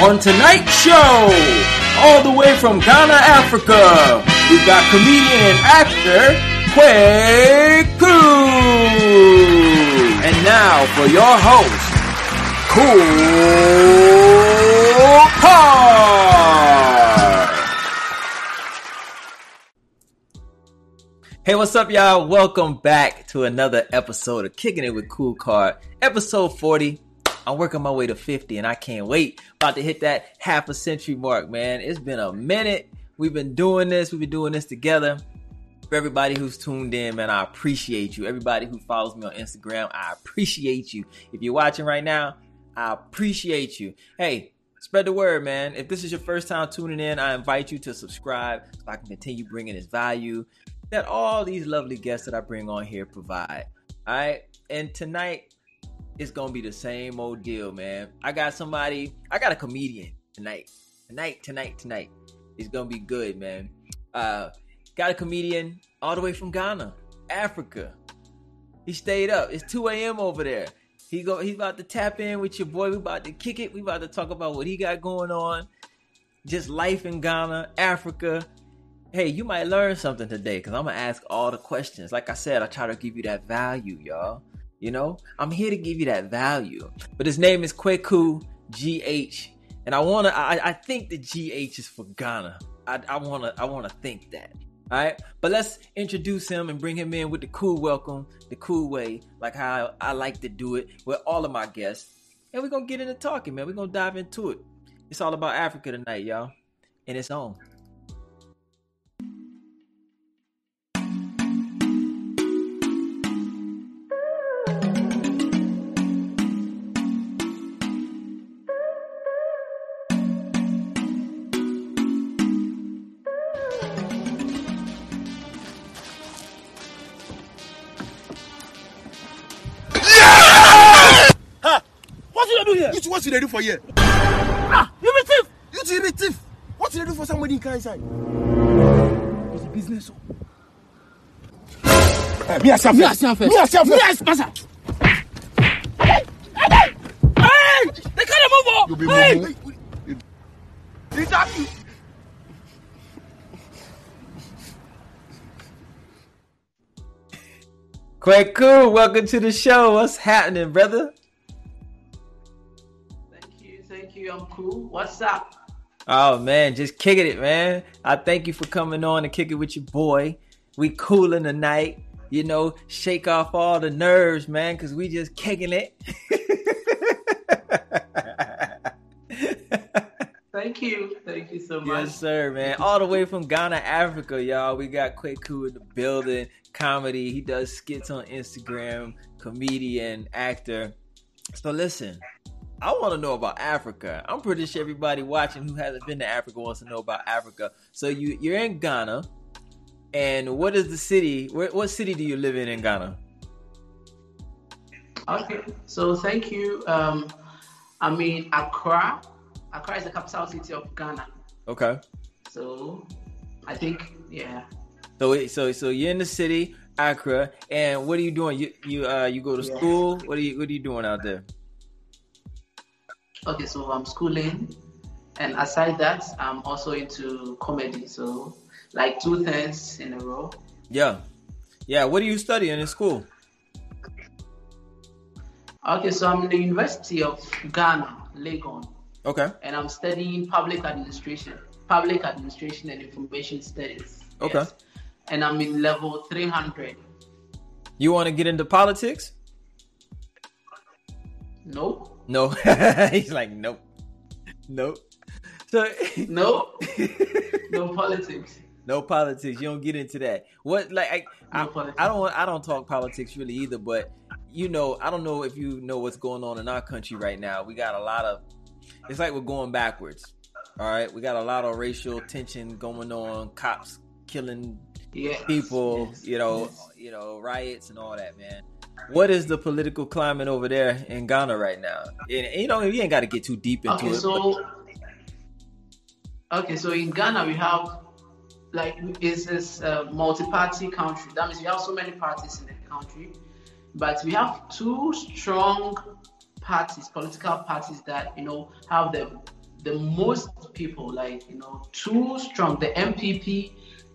On tonight's show, all the way from Ghana, Africa, we've got comedian and actor Kweku. And now for your host, Kool Kard. Hey, what's up, y'all? Welcome back to another episode of Kicking It with Kool Kard, episode 40. I'm working my way to 50 and I can't wait. About to hit that half a century mark, man. It's been a minute. We've been doing this. We've been doing this together. For everybody who's tuned in, man, I appreciate you. Everybody who follows me on Instagram, I appreciate you. If you're watching right now, I appreciate you. Hey, spread the word, man. If this is your first time tuning in, I invite you to subscribe so I can continue bringing this value that all these lovely guests that I bring on here provide. All right. And tonight, it's gonna be the same old deal, man. I got somebody, I got a comedian tonight. Tonight, tonight, tonight. It's gonna be good, man. Uh got a comedian all the way from Ghana, Africa. He stayed up. It's 2 a.m. over there. He go he's about to tap in with your boy. We about to kick it. We about to talk about what he got going on. Just life in Ghana, Africa. Hey, you might learn something today because I'm gonna ask all the questions. Like I said, I try to give you that value, y'all. You know, I'm here to give you that value. But his name is Kweku GH, and I wanna, I, I think the GH is for Ghana. I, I wanna, I wanna think that. All right, but let's introduce him and bring him in with the cool welcome, the cool way, like how I like to do it with all of my guests. And we're gonna get into talking, man. We're gonna dive into it. It's all about Africa tonight, y'all, and it's on. Do? You two, dey do for here? Ah, you be thief. You two be thief. What you dey do for somebody in car inside? It's a business. Eh, me ask Me ask you first. Me ask you Me first. ask Hey, hey, hey! They can't move. You be hey! mumu. Exactly. Kweku, welcome to the show. What's happening, brother? I'm cool. What's up? Oh man, just kicking it, man. I thank you for coming on and kicking with your boy. We cooling tonight, you know, shake off all the nerves, man, cause we just kicking it. Thank you, thank you so much. yes, sir, man. All the way from Ghana, Africa, y'all. We got Kweku in the building. Comedy. He does skits on Instagram. Comedian, actor. So listen, I want to know about Africa. I'm pretty sure everybody watching who hasn't been to Africa wants to know about Africa. So you you're in Ghana, and what is the city? Where, what city do you live in in Ghana? Okay, so thank you. Um, i mean Accra. Accra is the capital city of Ghana. Okay. So I think, yeah. So so so you're in the city, Accra, and what are you doing? You you uh you go to Yeah. school? What are you what are you doing out there? Okay, so I'm schooling, and aside that, I'm also into comedy. So like two things in a row. Yeah, yeah. What are you studying in school? Okay, so I'm in the University of Ghana, Legon, Okay. and I'm studying public administration, public administration and information studies. Okay. Yes. And I'm in level 300. You want to get into politics? No, No. He's like, nope, nope. So no, no politics. no politics. You don't get into that. What like I, I, No politics. I don't I don't talk politics really either. But you know, I don't know if you know what's going on in our country right now. We got a lot of. It's like we're going backwards. All right, we got a lot of racial tension going on. Cops killing Yeah. people. Yes, You know, yes. you know, riots and all that, man. What is the political climate over there in Ghana right now? And, you know, you ain't got to get too deep into Okay, it. so okay, so in Ghana we have like it's this uh, multi-party country. That means we have so many parties in the country, but we have two strong parties, political parties that you know have the the most people, like you know, two strong, the NPP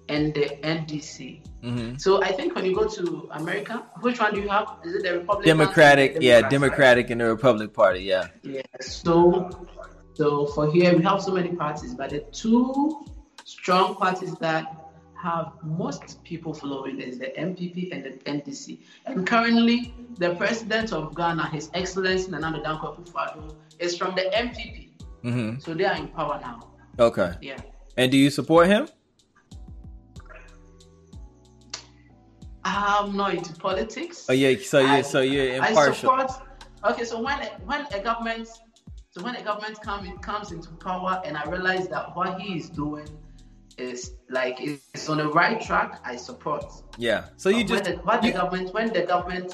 and the NDC. hmm So I think when you go to America, which one do you have? Is it the Republican? Democratic, yeah, Democrats. Democratic and the Republic Party, yeah. Yeah. So, so for here we have so many parties, but the two strong parties that have most people following is the NPP and the NDC. And currently, the president of Ghana, His Excellency Nana Dankwa Akufo-Addo, is from the NPP. hmm So they are in power now. Okay. Yeah. And do you support him? I'm not into politics. Oh yeah, so you so you're I support. Okay, so when when a government, so when a government come in, comes into power, and I realize that what he is doing is like it's on the right track, I support. Yeah. So you But just when the, what the government when the government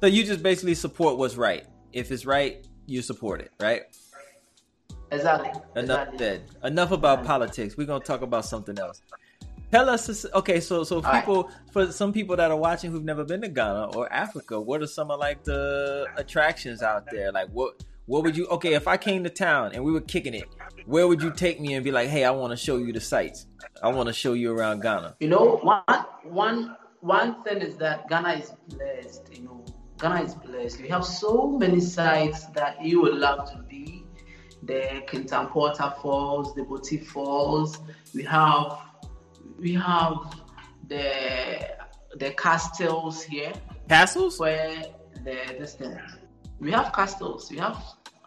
so you just basically support what's right. If it's right, you support it, right? exactly Enough exactly. said. Enough about politics. We're gonna talk about something else. Tell us, okay. So, so All right. people, for some people that are watching who've never been to Ghana or Africa, what are some of like the attractions out there? Like, what, what would you? Okay, if I came to town and we were kicking it, where would you take me and be like, hey, I want to show you the sights. I want to show you around Ghana. You know, one one one thing is that Ghana is blessed. You know, Ghana is blessed. We have so many sites that you would love to be. The Kintampo Falls, the Boti Falls. We have we have the the castles here Castles? where the this thing. We have castles. We have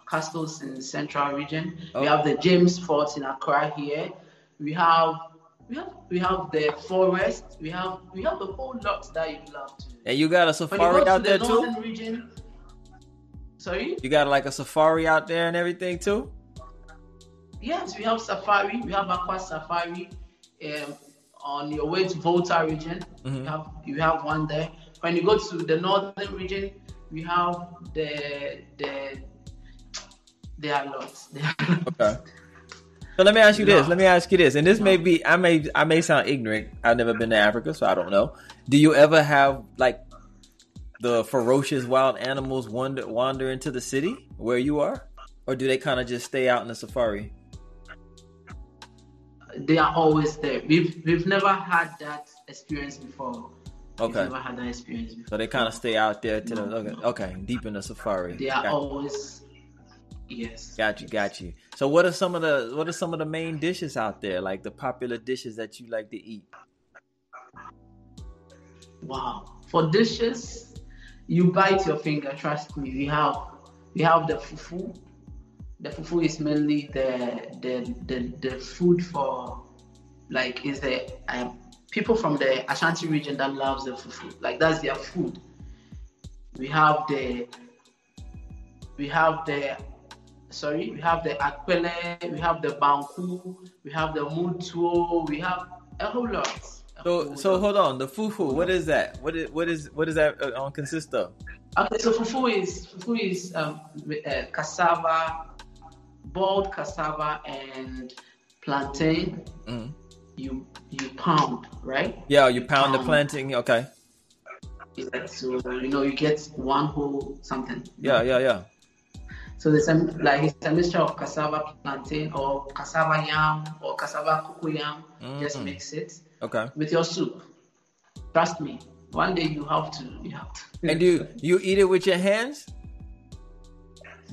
castles in the central region. Oh. We have the James Fort in Accra here. We have we have we have the forest. We have we have a whole lot that you'd love to. And you got a you safari go out the there too? northern region. Sorry. You got like a safari out there and everything too? Yes, we have safari. We have aqua safari. Um, on your way to Volta region, Mhm. you have you have one there. When you go to the northern region, we have the the there are lots. There are lots. Okay. So let me ask you this. No. Let me ask you this. And this may be I may I may sound ignorant. I've never been to Africa, so I don't know. Do you ever have like the ferocious wild animals wander wander into the city where you are? Or do they kind of just stay out in the safari? They are always there. We've we've never had that experience before. We've Okay. never had that experience before. So they kind of stay out there to the okay, okay, deep in the safari. They are Got, always yes. got you, got you. So what are some of the what are some of the main dishes out there? Like the popular dishes that you like to eat? Wow. For dishes, you bite your finger, trust me. We have we have the fufu. The fufu is mainly the the the, the food for like is the um, people from the Ashanti region that loves the fufu. Like that's their food. We have the we have the sorry, we have the akpele, we have the banku, we have the mutuo, we have a whole lot. a So whole so lot. hold on, the fufu, what is that? What is what is what does that uh, um, consist of? Okay, so fufu is fufu is um, uh, cassava, boiled cassava and plantain. Mhm. You you pound right. Yeah, you pound the Um, plantain. Okay. Yeah, So you know you get one whole something. Yeah, yeah, yeah. So it's a, like it's a mixture of cassava plantain or cassava yam or cassava cocoa yam. Just Mm. mix it Okay. with your soup. Trust me. One day you have to. You have to. And you you eat it with your hands?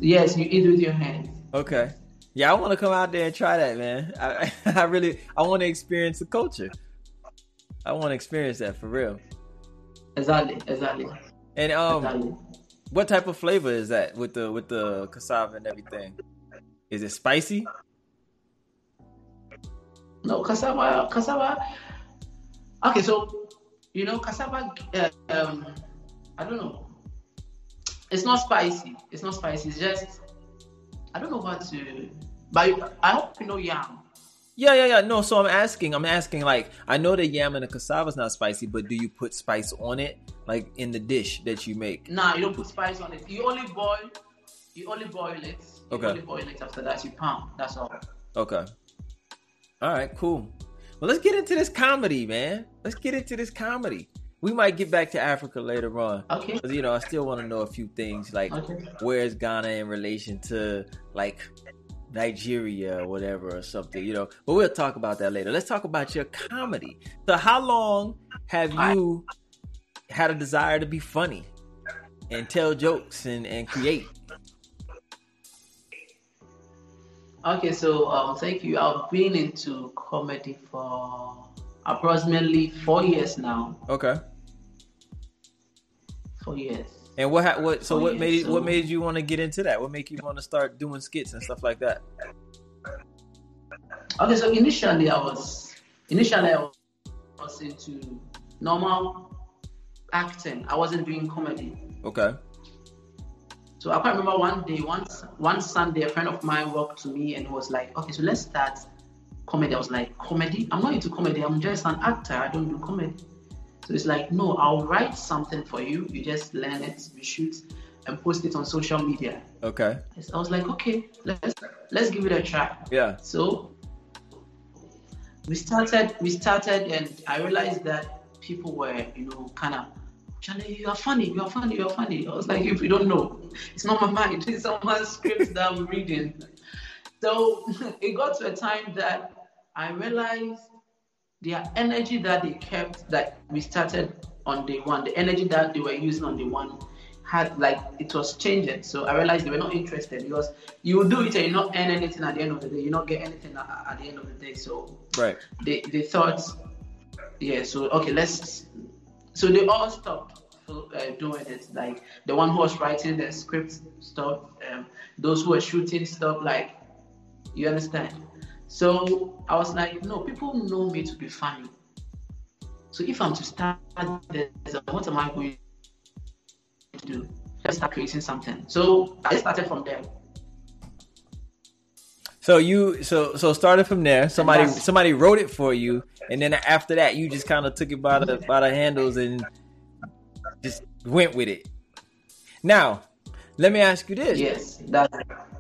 Yes, you eat with your hands. Okay. Yeah, I want to come out there and try that, man. I I really I want to experience the culture. I want to experience that for real. Exactly. Exactly. And um, exactly. what type of flavor is that with the with the cassava and everything? Is it spicy? No, cassava, cassava. Okay, so you know, cassava. Uh, um, I don't know. It's not spicy. It's not spicy. It's just I don't know what to. But I hope you know yam. Yeah, yeah, yeah. No, so I'm asking. I'm asking. Like, I know the yam and the cassava is not spicy, but do you put spice on it, like in the dish that you make? Nah, you don't put spice on it. You only boil. You only boil it. You Okay. only boil it. After that, you pound. That's all. Okay. All right, cool. Well, let's get into this comedy, man. Let's get into this comedy. We might get back to Africa later on. Okay. you know, I still want to know a few things like Okay. where is Ghana in relation to like Nigeria or whatever or something, you know. But we'll talk about that later. Let's talk about your comedy. So, how long have you had a desire to be funny and tell jokes and, and create? Okay, so um, thank you. I've been into comedy for approximately four years now. Okay. Four years. And what ha- what so Oh, what yeah, made so- what made you want to get into that? What made you want to start doing skits and stuff like that? Okay, so initially I was initially I was into normal acting. I wasn't doing comedy. Okay. So I can't remember one day, once one Sunday, a friend of mine walked to me and was like, "Okay, so let's start comedy." I was like, "Comedy? I'm not into comedy. I'm just an actor. I don't do comedy." So it's like, "No, I'll write something for you. You just learn it, you shoot, and post it on social media." Okay. I was like, "Okay, let's let's give it a try." Yeah. So we started, we started, and I realized that people were, you know, kind of, Charlie, you are funny, you are funny, you are funny. I was like, if you don't know, it's not my mind, it's someone's script that I'm reading. So it got to a time that I realized their energy that they kept, that we started on day one, the energy that they were using on day one had like it was changing. So I realized they were not interested because you will do it and you not earn anything at the end of the day. You not get anything at, at the end of the day. So Right. they they thought, yeah. So okay, let's. So they all stopped uh, doing it. Like the one who was writing the script stopped. Um, those who were shooting stopped. Like you understand. So I was like, no, people know me to be funny. So if I'm to start this, what am I going to do? Let's start creating something. So I started from there. So you so so started from there. Somebody somebody wrote it for you, and then after that, you just kind of took it by the by the handles and just went with it. Now, let me ask you this. Yes, that.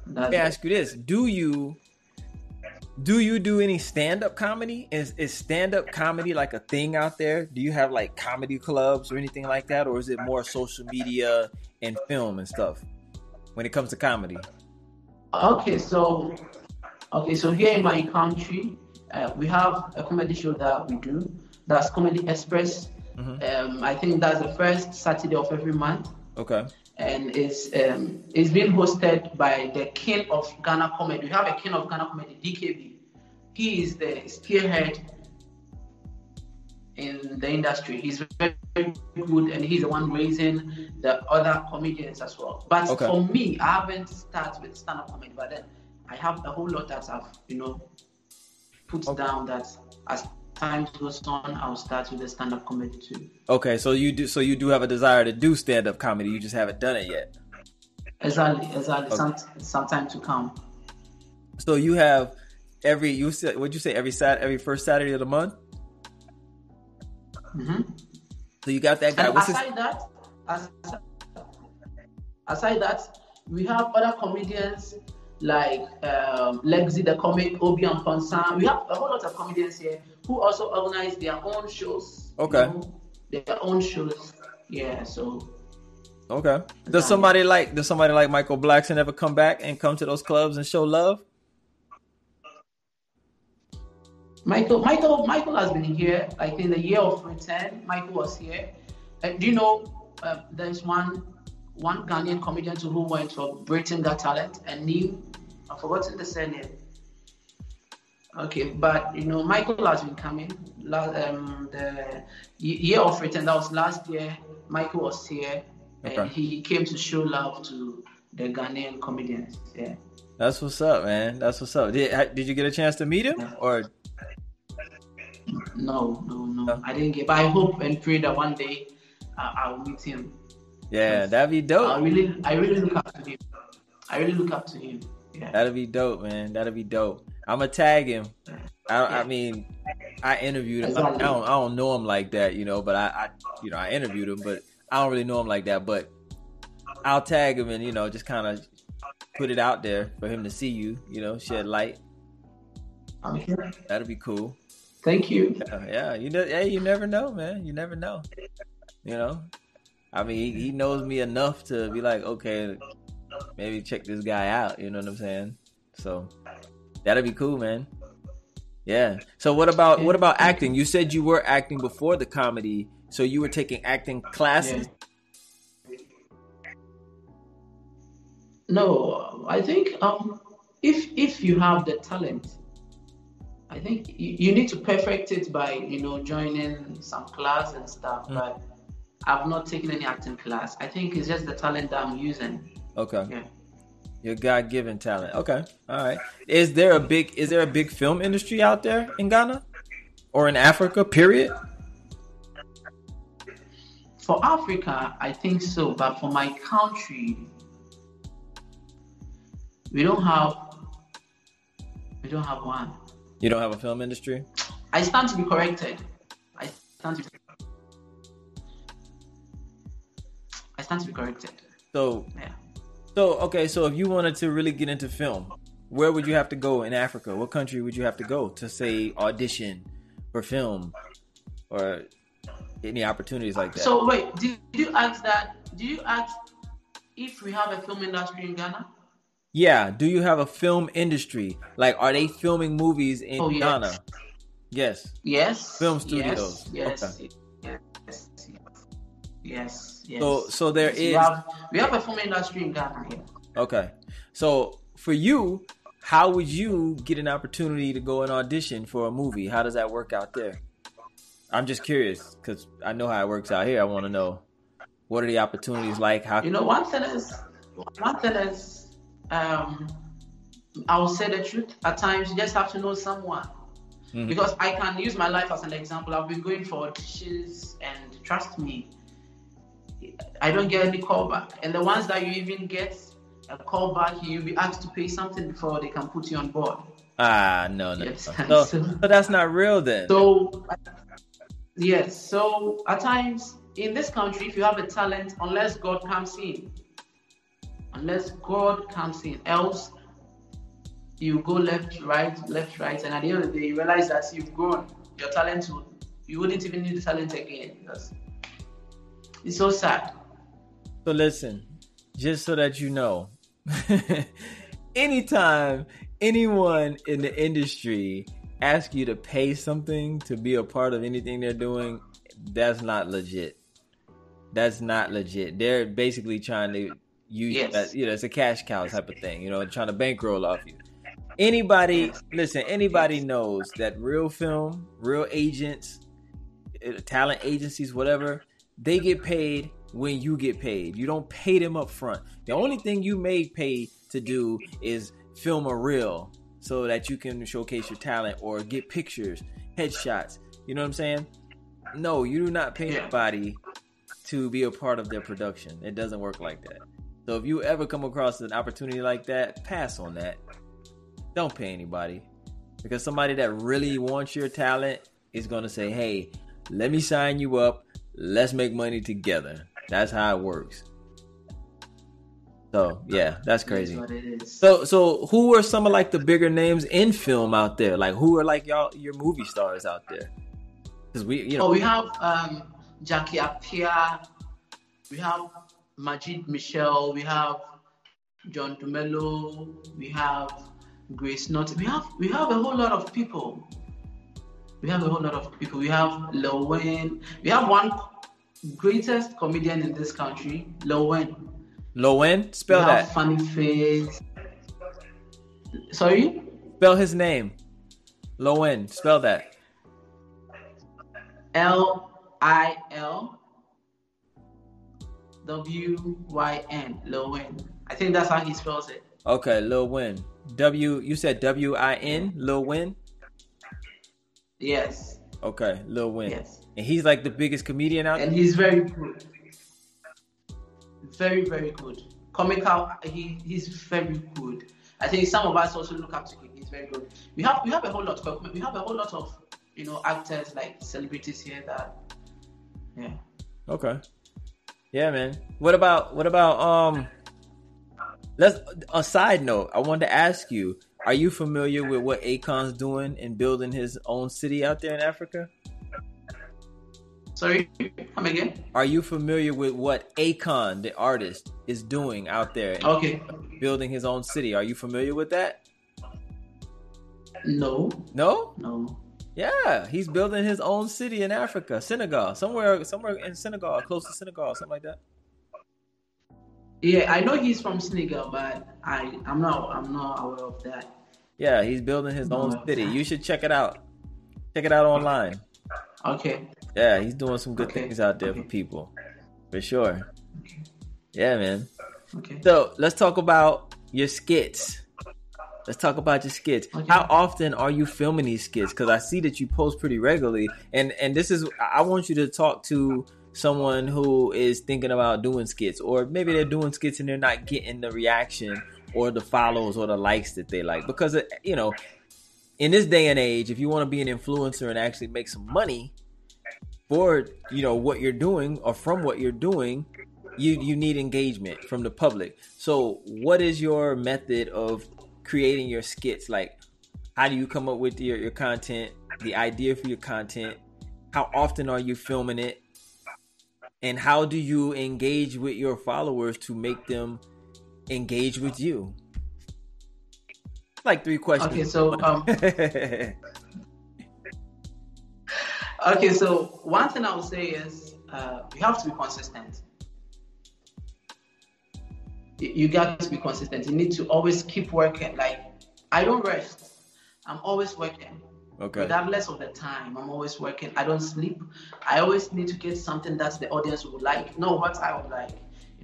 Let me ask you this: Do you do you do any stand up comedy? Is is stand up comedy like a thing out there? Do you have like comedy clubs or anything like that, or is it more social media and film and stuff when it comes to comedy? Okay, so okay, so here in my country, uh, we have a comedy show that we do. That's Comedy Express. Um, I think that's the first Saturday of every month, Okay. And it's um, it's being hosted by the king of Ghana comedy. We have a king of Ghana comedy, DKB. He is the spearhead in the industry. He's very, very good, and he's the one raising the other comedians as well. But Okay. for me, I haven't started with stand-up comedy, but then I have a whole lot that I've you know put Okay. down that as time goes on, I'll start with the stand-up comedy too. Okay, so you do so you do have a desire to do stand up comedy, you just haven't done it yet. Exactly, exactly. Some some time to come. So you have every you said would you say every sat every first Saturday of the month? hmm So you got that guy. And What's his aside that, aside, aside that, we have other comedians like um, Lexi the comic, OB Amponsah. We have a whole lot of comedians here who also organize their own shows. you Okay. know, their own shows. Yeah, so Okay. Does somebody like does somebody like Michael Blackson ever come back and come to those clubs and show love? Michael, Michael, Michael has been here. Like in the year of return, Michael was here. Uh, do you know uh, there's one one Ghanaian comedian to who went for Britain Got Talent and Neil, I've forgotten the surname. Okay, but you know Michael has been coming. La- um, the year of return that was last year. Michael was here, Okay. and he came to show love to the Ghanaian comedians. Yeah. That's what's up, man. That's what's up. Did did you get a chance to meet him or No, no, no. I didn't get. But I hope and pray that one day uh, I'll meet him. yeah, that'd be dope. I really, I really look up to him. I really look up to him. Yeah. That'd be dope, man. That'd be dope. I'm gonna tag him. I, I mean, I interviewed him. I, don't, I don't know him like that, you know. But I, I, you know, I interviewed him, but I don't really know him like that. But I'll tag him and you know, just kind of put it out there for him to see you. You know, shed light. Okay. That'd be cool. Thank you. Yeah, yeah. You know, hey, you never know, man. You never know. You know, I mean, he, he knows me enough to be like, okay, maybe check this guy out. You know what I'm saying? So that'll be cool, man. Yeah. So what about what about acting? You said you were acting before the comedy, so you were taking acting classes. No, I think um, if if you have the talent, I think you, you need to perfect it by you know joining some class and stuff. Mm. But I've not taken any acting class. I think it's just the talent that I'm using. Okay. Yeah. Your God given talent. Okay. All right. Is there a big is there a big film industry out there in Ghana? Or in Africa, period? For Africa, I think so, but for my country, we don't have we don't have one. You don't have a film industry? I stand to be corrected. I stand to be, I stand to be corrected. So Yeah. So okay, so if you wanted to really get into film, where would you have to go in Africa? What country would you have to go to say audition for film or any opportunities like that? So wait, did you ask that? Did you ask if we have a film industry in Ghana? yeah, do you have a film industry? Like are they filming movies in Oh, yes. Ghana? Yes. Yes. Film studios. Yes. Okay. Yes. Yes. Yes. Yes. So so there Yes, we have, we have a film industry in Ghana. Yeah. Okay. So for you, how would you get an opportunity to go and audition for a movie? How does that work out there? I'm just curious because I know how it works out here. I want to know what are the opportunities like? How You know, one thing is, one thing is, um, I'll say the truth. At times, you just have to know someone. Mhm. Because I can use my life as an example. I've been going for auditions, and trust me, I don't get any callback. And the ones that you even get a callback, you'll be asked to pay something before they can put you on board. ah no no. Yes. no. So, so that's not real then. So, yes. So at times in this country, if you have a talent, unless God comes in, unless God comes in, else you go left, right, left, right, and at the end of the day, you realize that you've grown. Your talent, will, you wouldn't even need the talent again. Because it's so sad. So listen, just so that you know, anytime anyone in the industry asks you to pay something to be a part of anything they're doing, that's not legit. That's not legit. They're basically trying to use Yes. that, you know, it's a cash cow type of thing, you know, trying to bankroll off you. Anybody, listen, anybody knows that real film, real agents, uh, talent agencies, whatever, they get paid when you get paid. You don't pay them up front. The only thing you may pay to do is film a reel so that you can showcase your talent or get pictures, headshots. You know what I'm saying? No, you do not pay anybody to be a part of their production. It doesn't work like that. So if you ever come across an opportunity like that, pass on that. Don't pay anybody. Because somebody that really wants your talent is going to say, hey, let me sign you up. Let's make money together. That's how it works. So yeah, that's crazy. That's what it is. So so who are some of like the bigger names in film out there? Like who are like y'all your movie stars out there? Because we you know Oh, we have um, Jackie Appiah, we have Majid Michel, we have John Dumelo, we have Grace Not. We have we have a whole lot of people. We have a whole lot of people. We have Lil Win. We have one greatest comedian in this country, Lil Win. Lowen, spell we that. Funny Face. Sorry, Spell his name. Lowen, spell that. L I L W Y N, Lil Win. I think that's how he spells it. Okay, Lil Win. W you said W I N, Lil Win? Yes, Okay, Lil Win. yes. And he's like the biggest comedian out there. And he's very good. Very, very good. Comical, he, he's very good. I think some of us also look up to him. He's very good. We have we have a whole lot. We have a whole lot of you know actors like celebrities here that yeah. Okay. Yeah, man. What about what about um let's a side note, I wanted to ask you, are you familiar with what Akon's doing in building his own city out there in Africa? Sorry, come again. Are you familiar with what Akon, the artist, is doing out there Okay. building his own city? Are you familiar with that? No, No? no. Yeah, he's building his own city in Africa, Senegal, somewhere, somewhere in Senegal, close to Senegal, something like that. Yeah, I know he's from Senegal, but I I'm not I'm not aware of that. Yeah, he's building his own city. You should check it out. Check it out online. Okay. Yeah, he's doing some good Okay. things out there for people, for sure. Yeah, man. Okay. So let's talk about your skits. Let's talk about your skits. Okay. How often are you filming these skits? Because I see that you post pretty regularly, and and this is I want you to talk to someone who is thinking about doing skits, or maybe they're doing skits and they're not getting the reaction or the follows or the likes that they like. Because uh, you know, in this day and age, if you want to be an influencer and actually make some money for you know what you're doing or from what you're doing, you you need engagement from the public. So, what is your method of creating your skits? Like, how do you come up with your, your content, the idea for your content? How often are you filming it? And how do you engage with your followers to make them engage with you? Like three questions. Okay, so um okay, so one thing I would say is uh, you have to be consistent. You- got to be consistent. You need to always keep working. Like I don't rest. I'm always working. okay. Regardless of the time, I'm always working. I don't sleep. I always need to get something that the audience would like, not what I would like.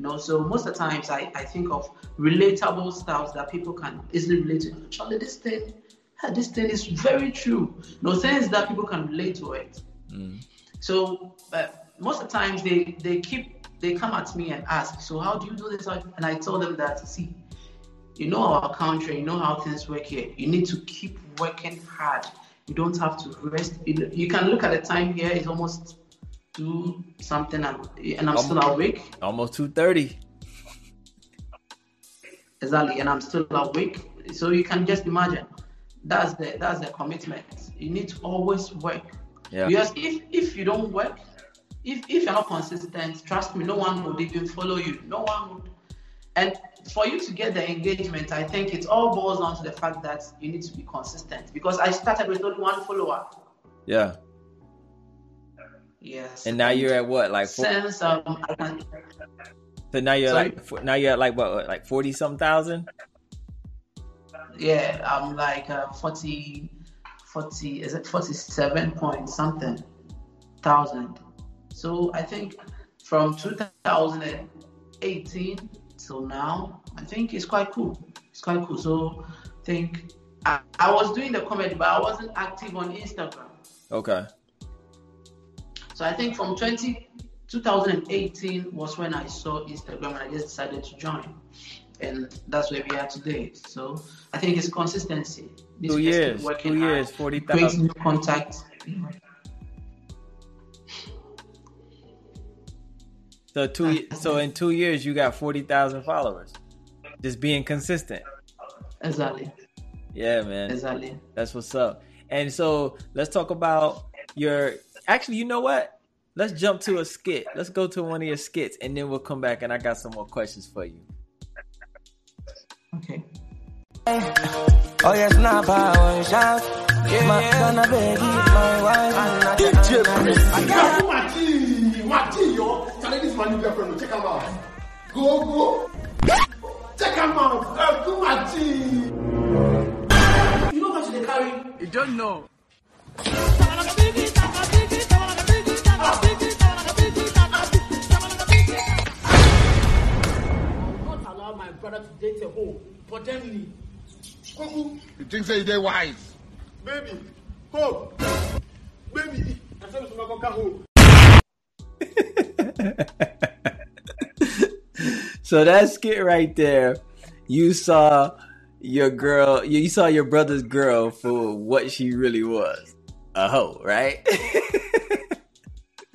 You know, so most of the times I, I think of relatable stuff that people can easily relate to. Charlie, this thing, this thing is very true. No sense that people can relate to it. Mm. So uh, most of the times they they keep they come at me and ask, so how do you do this? And I tell them that see, you know our country, you know how things work here. You need to keep working hard. You don't have to rest. You, you can look at the time here; it's almost two something, and, and I'm still awake. Almost two thirty. Exactly, and I'm still awake. So you can just imagine. That's the that's the commitment. You need to always work. Yeah. Because if if you don't work, if if you're not consistent, trust me, no one would even follow you. No one would. And for you to get the engagement, I think it all boils down to the fact that you need to be consistent. Because I started with only one follower. Yeah. Yes. And now you're at what? Like four, since um so now you're Sorry? like now you're at like what? Like forty some thousand? yeah, I'm like uh, 40, 40, is it 47 point something thousand. So I think from 2018 till now, I think it's quite cool. It's quite cool. So I think I, I was doing the comedy, but I wasn't active on Instagram. Okay. So I think from 20, 2018 was when I saw Instagram and I just decided to join. And that's where we are today. So I think it's consistency. Need Two to just keep years. working Two years. Forty Create thousand. new contacts. So two. So in two years, you got forty thousand followers. Just being consistent. Exactly. Yeah, man. Exactly. That's what's up. And so let's talk about your. Actually, you know what? Let's jump to a skit. Let's go to one of your skits, and then we'll come back, and I got some more questions for you. Okay. Oh yes, now power shout. My son, I beg you, my wife, and I DJ can't Prince. Gabu Mati. Mati, yo. Charlie, this my new girlfriend. Check him out. Go, go. Check him out. Gabu Mati. You know what they carry? You don't know. Date a hoe, but then me. Kuku. You think say they wise? Baby. Hope. Baby. I said it's not gonna hope. so that skit right there, you saw your girl, you you saw your brother's girl for what she really was, a hoe, right?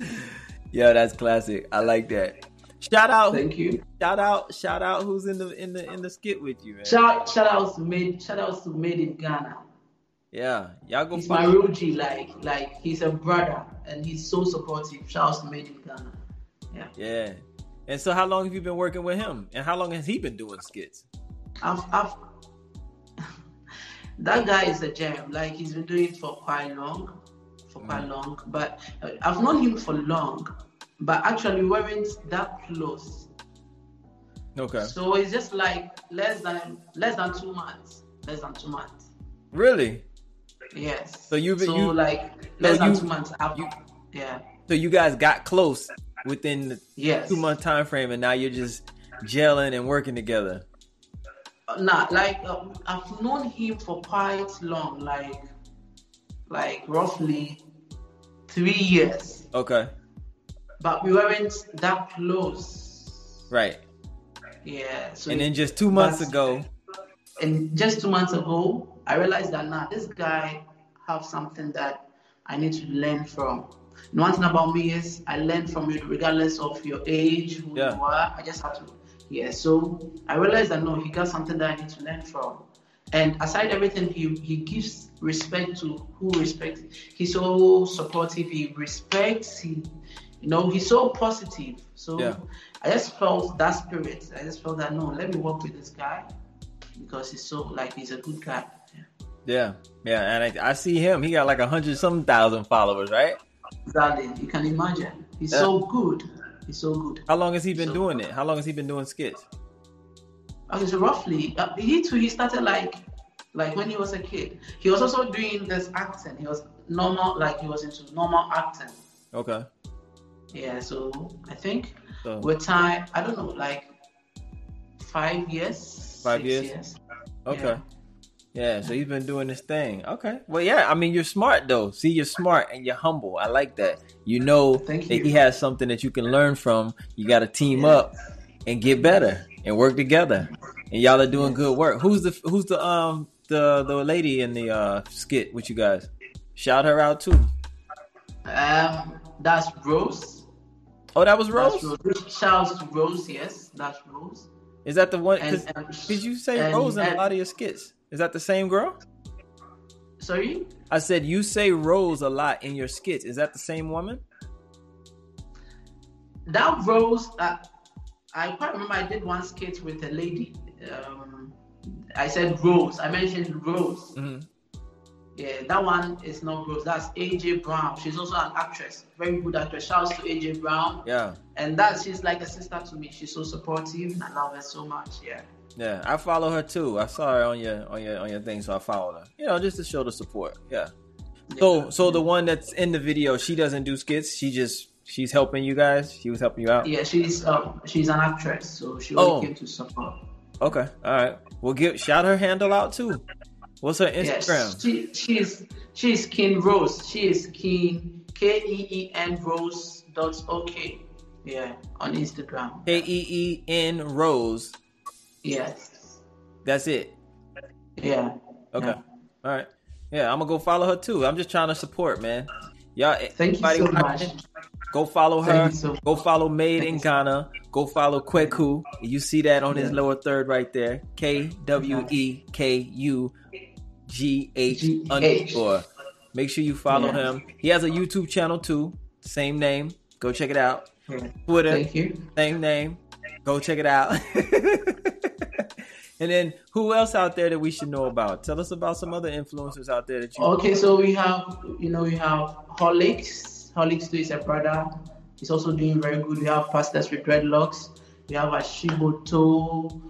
Yo, that's classic. I like that. Shout out, Thank you. shout out, shout out. Who's in the in the in the skit with you, man? Shout shout out to made shout out to made in Ghana. Yeah, y'all go He's my G, like like he's a brother and he's so supportive. Shout out to made in Ghana. Yeah. Yeah. And so, how long have you been working with him? And how long has he been doing skits? I've, I've that guy is a gem. Like he's been doing it for quite long, for quite Mm. long. But I've known him for long, but actually we weren't that close. Okay. So it's just like less than less than two months. Less than two months. Really? Yes. So you've been- so you- like less than you- two months after. you- yeah. So you guys got close within the Yes. two month time frame, and now you're just gelling and working together. Nah, like uh, I've known him for quite long, like like roughly three years, Okay. But we weren't that close. Right. Yeah. So And then just two months ago, and just two months ago, I realized that now this guy have something that I need to learn from. And one thing about me is I learn from you regardless of your age, who Yeah. you are. I just have to, yeah. So I realized that no, he got something that I need to learn from. And aside everything, he he gives respect to who respects. He's so supportive. He respects. He, you know, he's so positive. So Yeah. I just felt that spirit. I just felt that no, let me work with this guy because he's so like he's a good guy. yeah, yeah, and I, I see him. He got like a hundred some thousand followers, right? Exactly. You can imagine. He's Yeah. so good. He's so good. How long has he been So- doing it? How long has he been doing skits? Okay, so roughly, uh, he too. He started like, like when he was a kid. He was also doing this acting. He was normal, like he was into normal acting. Okay. Yeah. So I think So with time, I don't know, like five years. Five six years? okay. Yeah. so you've been doing this thing. Okay. Well, yeah. I mean, you're smart though. See, you're smart and you're humble. I like that. You know Thank that you. he has something that you can learn from. You got to team Yeah. up and get better and work together. And y'all are doing good work. Who's the Who's the um the the lady in the uh skit with you guys? Shout her out too. Um, that's Rose. Oh, that was Rose. Rose. Shouts to Rose. Yes, that's Rose. Is that the one? And, um, Did you say and- Rose in a lot of your skits? Is that the same girl? Sorry. I said you say Rose a lot in your skits. Is that the same woman? That Rose, uh, I quite remember I did one skit with a lady. Um, I said Rose. I mentioned Rose. hmm Yeah, that one is not Rose. That's AJ Brown. She's also an actress, very good actress. Shouts to AJ Brown. Yeah, And that she's like a sister to me. She's so supportive, and I love her so much. Yeah. yeah. I follow her too. I saw her on your on your on your thing, so I followed her. You know, just to show the support. Yeah. So so the one that's in the video, she doesn't do skits. She just she's helping you guys. She was helping you out. Yeah, she's um, she's an actress, so she Oh. only came to support. Okay. All right. We'll give shout her handle out too. What's her Instagram? Yes, she she's she's Keen Rose. She is Keen K E E N Rose dot OK. Yeah, on Instagram. K E E N Rose. Yes. That's it. Yeah. Okay. Yeah. All right. Yeah, I'm gonna go follow her too. I'm just trying to support, man. Y'all, eh, Thank you so much. Go follow her. so Go follow Made Thank in Ghana. Go follow Kweku. You see that on his lower third right there. K W E K U G H underscore. Make sure you follow Yeah. him. He has a YouTube channel too. Same name. Go check it out. Yeah. Twitter. Thank you. Same name. Go check it out. and then who else out there that we should know about? Tell us about some other influencers out there that you Okay, so we have you know we have Holix. Holix too is a brother. He's also doing very good. We have pastors with dreadlocks. We have Ashiboto.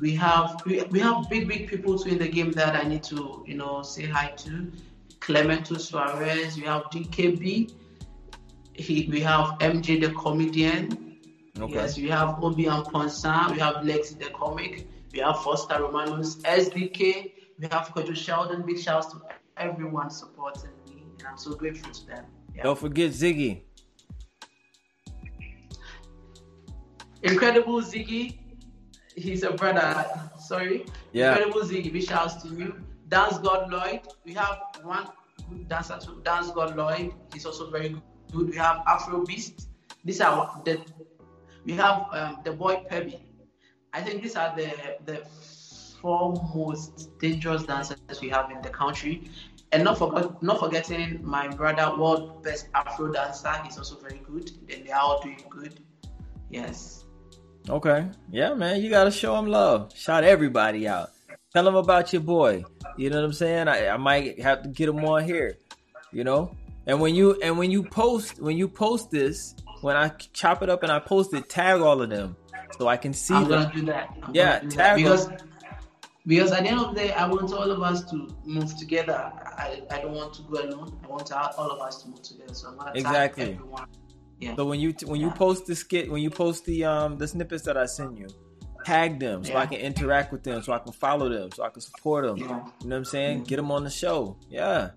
We have we, we have big big people too in the game that I need to you know say hi to. Clemento Suarez. We have DKB. He, we have MJ the comedian. Okay. Yes, we have OB Amponsah. We have Lex the comic. We have Foster Romanos, SDK. We have Kojo Sheldon. Big shouts to everyone supporting me, and I'm so grateful to them. Yeah. Don't forget Ziggy. Incredible Ziggy. He's a brother. Sorry. Yeah. Incredible Ziggy. Big shouts to you. Dance God Lloyd. We have one good dancer to Dance God Lloyd. He's also very good. We have Afro Beast. These are the we have um, the boy Pebby. I think these are the the four most dangerous dancers we have in the country. And not forget, not forgetting my brother, world best Afro dancer. He's also very good. And they are all doing good. Yes. Okay. Yeah, man. You gotta show them love. Shout everybody out. Tell them about your boy. You know what I'm saying? I, I might have to get them on here. You know, and when you and when you post when you post this, when I chop it up and I post it, tag all of them so I can see I'm them. gonna do that. I'm Yeah, do tag that. because because at the end of the day, I want all of us to move together. I, I don't want to go alone. I want all of us to move together. So I'm gonna tag Exactly. everyone. Yeah. So when you when you post the skit, when you post the um the snippets that I send you, tag them so I can interact with them, so I can follow them, so I can support them. Yeah. You know what I'm saying? Get them on the show. Yeah.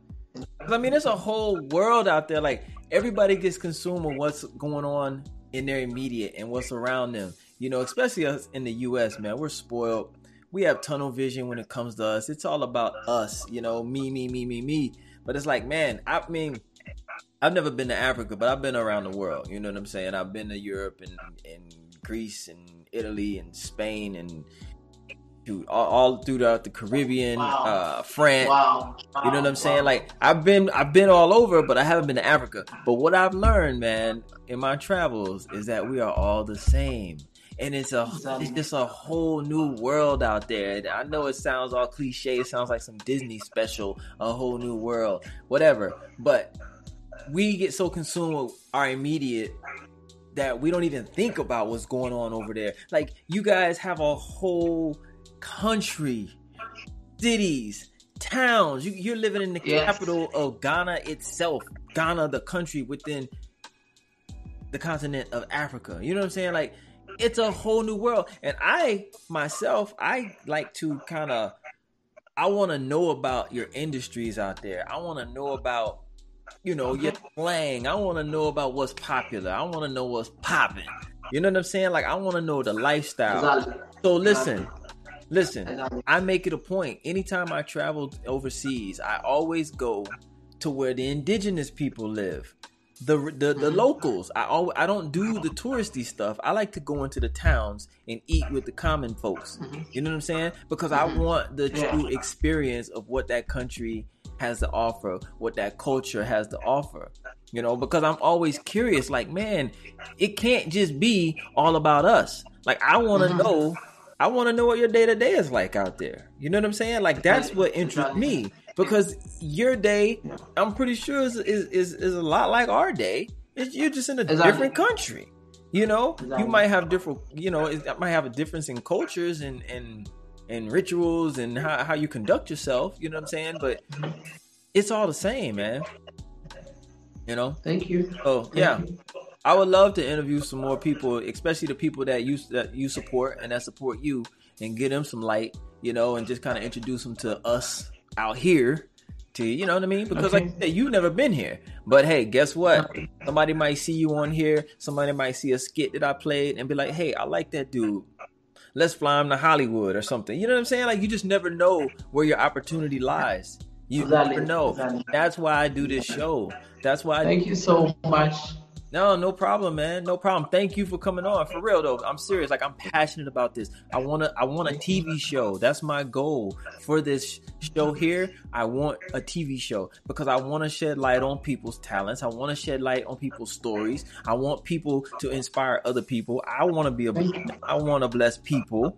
I mean, there's a whole world out there. Like everybody gets consumed with what's going on in their immediate and what's around them. You know, especially us in the U.S. Man, we're spoiled. We have tunnel vision when it comes to us. It's all about us. You know, me, me, me, me, me. But it's like, man, I mean, I've never been to Africa, but I've been around the world. You know what I'm saying? I've been to Europe and, and Greece and Italy and Spain and dude, all, all throughout the Caribbean, Wow. uh, France. Wow. You know what I'm Wow. saying? Like I've been I've been all over, but I haven't been to Africa. But what I've learned, man, in my travels is that we are all the same. And it's a it's just a whole new world out there. And I know it sounds all cliche, it sounds like some Disney special, a whole new world, whatever. But we get so consumed with our immediate that we don't even think about what's going on over there. Like you guys have a whole country, cities, towns. You, you're living in the Yes. capital of Ghana itself. Ghana, the country within the continent of Africa. You know what I'm saying? Like it's a whole new world. And I myself, I like to kind of I want to know about your industries out there. I want to know about you know your slang. I want to know about what's popular. I want to know what's popping. You know what I'm saying? Like I want to know the lifestyle. So listen, listen. I make it a point. Anytime I travel overseas, I always go to where the indigenous people live, the the, the mm-hmm. locals. I al- I don't do the touristy stuff. I like to go into the towns and eat with the common folks. Mm-hmm. You know what I'm saying? Because I mm-hmm. want the true experience of what that country has to offer, what that culture has to offer. You know, because I'm always curious. Like, man, it can't just be all about us. Like, I want to mm-hmm. know. I want to know what your day to day is like out there. You know what I'm saying? Like that's what interests me because your day, I'm pretty sure is is is, is a lot like our day. It's, you're just in a Exactly. different country. You know, you might have different. You know, it might have a difference in cultures and and and rituals and how how you conduct yourself. You know what I'm saying? But it's all the same, man. You know. Thank you. Oh Thank yeah. you. I would love to interview some more people, especially the people that you that you support and that support you, and get them some light, you know, and just kind of introduce them to us out here. To you know what I mean? Because like Okay. I said, you've never been here, but hey, guess what? Somebody might see you on here. Somebody might see a skit that I played and be like, "Hey, I like that dude. Let's fly him to Hollywood or something." You know what I'm saying? Like you just never know where your opportunity lies. You Exactly. never know. Exactly. That's why I do this show. That's why I Thank you so much. No, no problem, man. No problem. Thank you for coming on. For real though, I'm serious. Like I'm passionate about this. I want to I want a TV show. That's my goal for this show here. I want a TV show because I want to shed light on people's talents. I want to shed light on people's stories. I want people to inspire other people. I want to be a I want to bless people.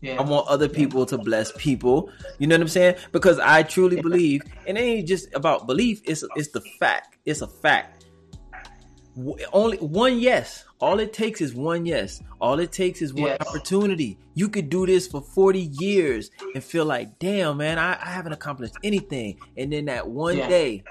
Yeah. I want other people to bless people. You know what I'm saying? Because I truly believe, and it ain't just about belief. It's it's the fact. It's a fact. Only one yes. All it takes is one yes. All it takes is one Yes. opportunity. You could do this for 40 years and feel like, damn, man, I, I haven't accomplished anything. And then that one Yeah. day,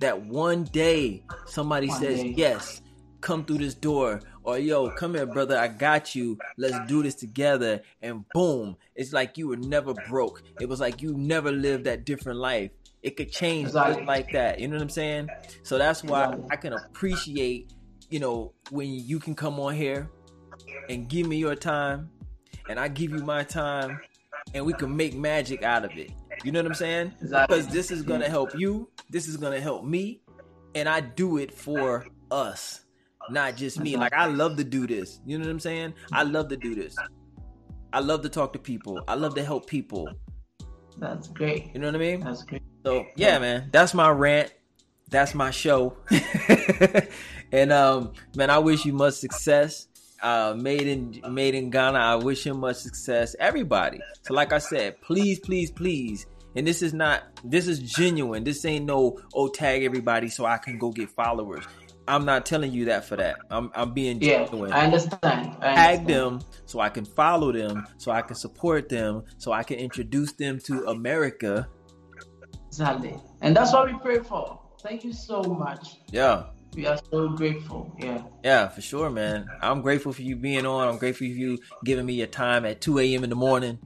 that one day, somebody One says day. yes. Come through this door, or yo, come here, brother. I got you. Let's do this together. And boom, it's like you were never broke. It was like you never lived that different life. It could change just like that. You know what I'm saying? So that's why. I can appreciate, you know, when you can come on here and give me your time, and I give you my time, and we can make magic out of it. You know what I'm saying? Because this is gonna help you. This is gonna help me, and I do it for us, not just me. Like I love to do this. You know what I'm saying? I love to do this. I love to talk to people. I love to help people. That's great. You know what I mean? That's great. So yeah, man, that's my rant. That's my show. and um, man, I wish you much success. Uh, made in made in Ghana. I wish him much success. Everybody. So like I said, please, please, please And this is not this is genuine. This ain't no oh tag everybody so I can go get followers. I'm not telling you that for that. I'm I'm being Yeah, genuine. I understand. I understand. Tag them so I can follow them, so I can support them, so I can introduce them to America. Exactly. And that's what we pray for. Thank you so much. Yeah. We are so grateful. Yeah. Yeah, for sure, man. I'm grateful for you being on. I'm grateful for you giving me your time at 2 a.m. in the morning.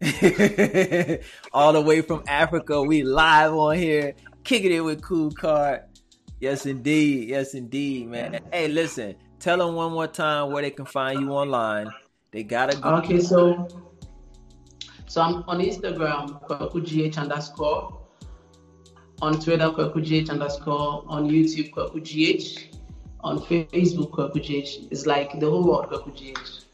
All the way from Africa, we live on here, kicking it with Kool Kard. Yes, indeed. Yes, indeed, man. Hey, listen, tell them one more time where they can find you online. They gotta go. Okay, so so I'm on Instagram, KwekuGH underscore. On Twitter, KwekuGH underscore. On YouTube, KwekuGH. On Facebook, KwekuGH. It's like the whole world, KwekuGH.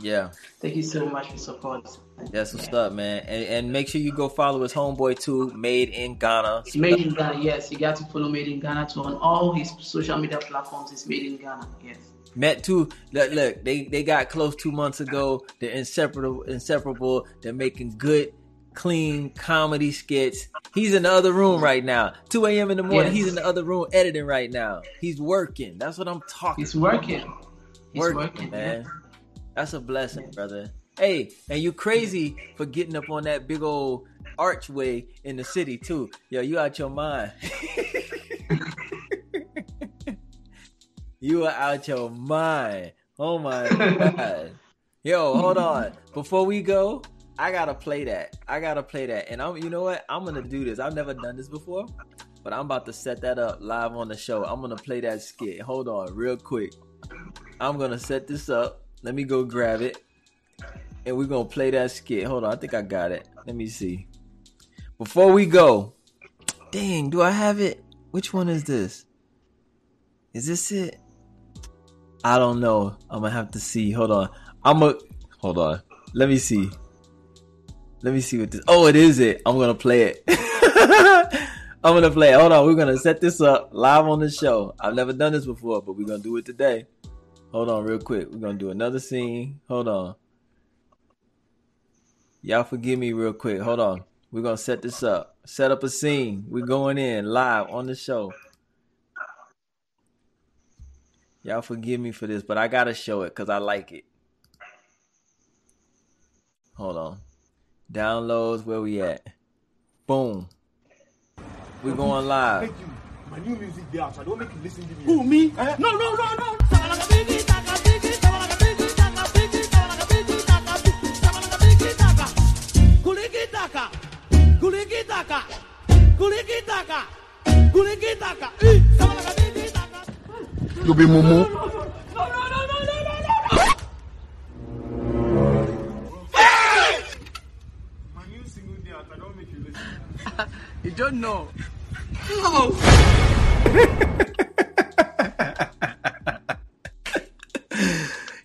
Yeah, Thank you so much for support. that's what's up, man. And, and make sure you go follow his homeboy too, Made in Ghana. It's made in Ghana, yes. You got to follow Made in Ghana too. On all his social media platforms, it's Made in Ghana, yes. Met two. Look, look, they they got close two months ago. They're inseparable. Inseparable. They're making good, clean comedy skits. He's in the other room right now. 2 a.m. in the morning. Yes. He's in the other room editing right now. He's working. That's what I'm talking. He's working. He's working, working, man. That's a blessing, brother. Hey, and you crazy for getting up on that big old archway in the city too. Yo, you out your mind. you are out your mind. Oh my god. Yo, hold on. Before we go, I gotta play that. I gotta play that. And I'm you know what? I'm gonna do this. I've never done this before, but I'm about to set that up live on the show. I'm gonna play that skit. Hold on, real quick. I'm gonna set this up. Let me go grab it. And we're gonna play that skit. Hold on, I think I got it. Let me see. Before we go, dang, do I have it? Which one is this? Is this it? I don't know. I'm gonna have to see. Hold on. I'm a hold on. Let me see. Let me see what this. Oh, it is it. I'm gonna play it. I'm gonna play it. Hold on. We're gonna set this up live on the show. I've never done this before, but we're gonna do it today. Hold on, real quick. We're gonna do another scene. Hold on. Y'all forgive me real quick. Hold on. We're gonna set this up. Set up a scene. We're going in live on the show. Y'all forgive me for this, but I gotta show it because I like it. Hold on. Downloads, where we at? Boom. We're going live. Thank you. My new music there, so I don't make you listen to me. Who, me? Eh? No, no, no, no. Taka, kuliki taka, kuliki taka, kuliki taka. Sabalaka biggie, taka. You be mumu. No, no, no, no, no, no, no. My new single there, so I don't make you listen. You don't know.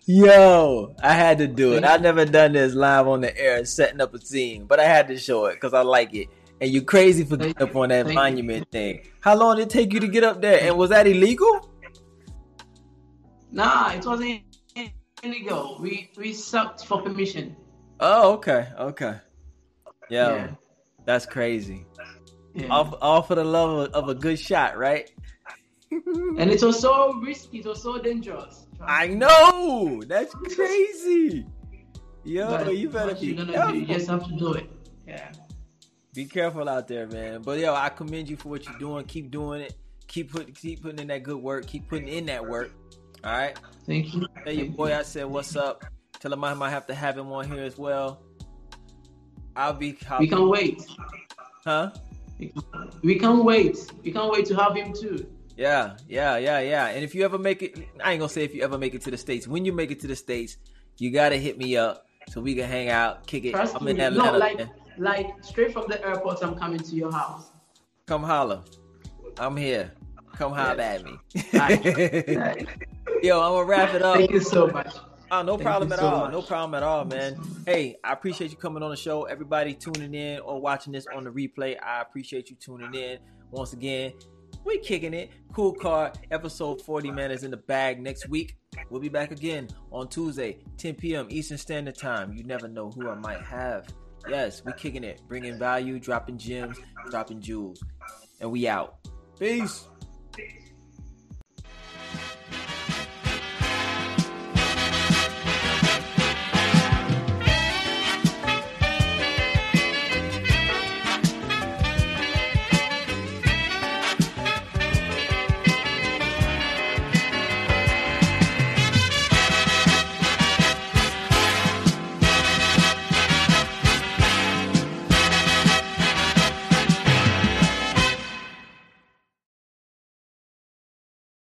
Yo, I had to do it. I never done this live on the air, setting up a scene, but I had to show it because I like it. And you crazy for getting up on that you. Thank you. monument thing. How long did it take you to get up there? And was that illegal? Nah, it wasn't illegal. We we sucked for permission. Oh, okay, okay. Yo, Yeah. that's crazy. Yeah. All, all for the love of, of a good shot, right? And it was so risky, it was so dangerous. I know. That's crazy. Yo, But you better be gonna careful. do? You just have to do it. Yeah. Be careful out there, man. But yo, I commend you for what you're doing. Keep doing it. Keep putting keep putting in that good work. Keep putting in that work. All right. Thank you. Tell your boy I said what's up. Tell him I might have to have him on here as well. I'll be. I'll We be- can wait. Huh? We can, we can wait. We can't wait to have him too. Yeah, yeah, yeah, yeah. And if you ever make it, I ain't gonna say if you ever make it to the states. When you make it to the states, you gotta hit me up so we can hang out, kick it. Trust I'm me. in Atlanta. No, like like straight from the airport, I'm coming to your house. Come holler. I'm here. Come holler Yes. at me. Yo, I'm gonna wrap it up. Thank you so much. Oh, no Thank problem at so all. much. No problem at all, man. Hey, I appreciate you coming on the show. Everybody tuning in or watching this on the replay, I appreciate you tuning in. Once again, we kicking it. Kool Kard episode 40 man is in the bag next week. We'll be back again on Tuesday, 10 p.m. Eastern Standard Time. You never know who I might have yes, we kicking it, bringing value, dropping gems, dropping jewels, and we out. Peace.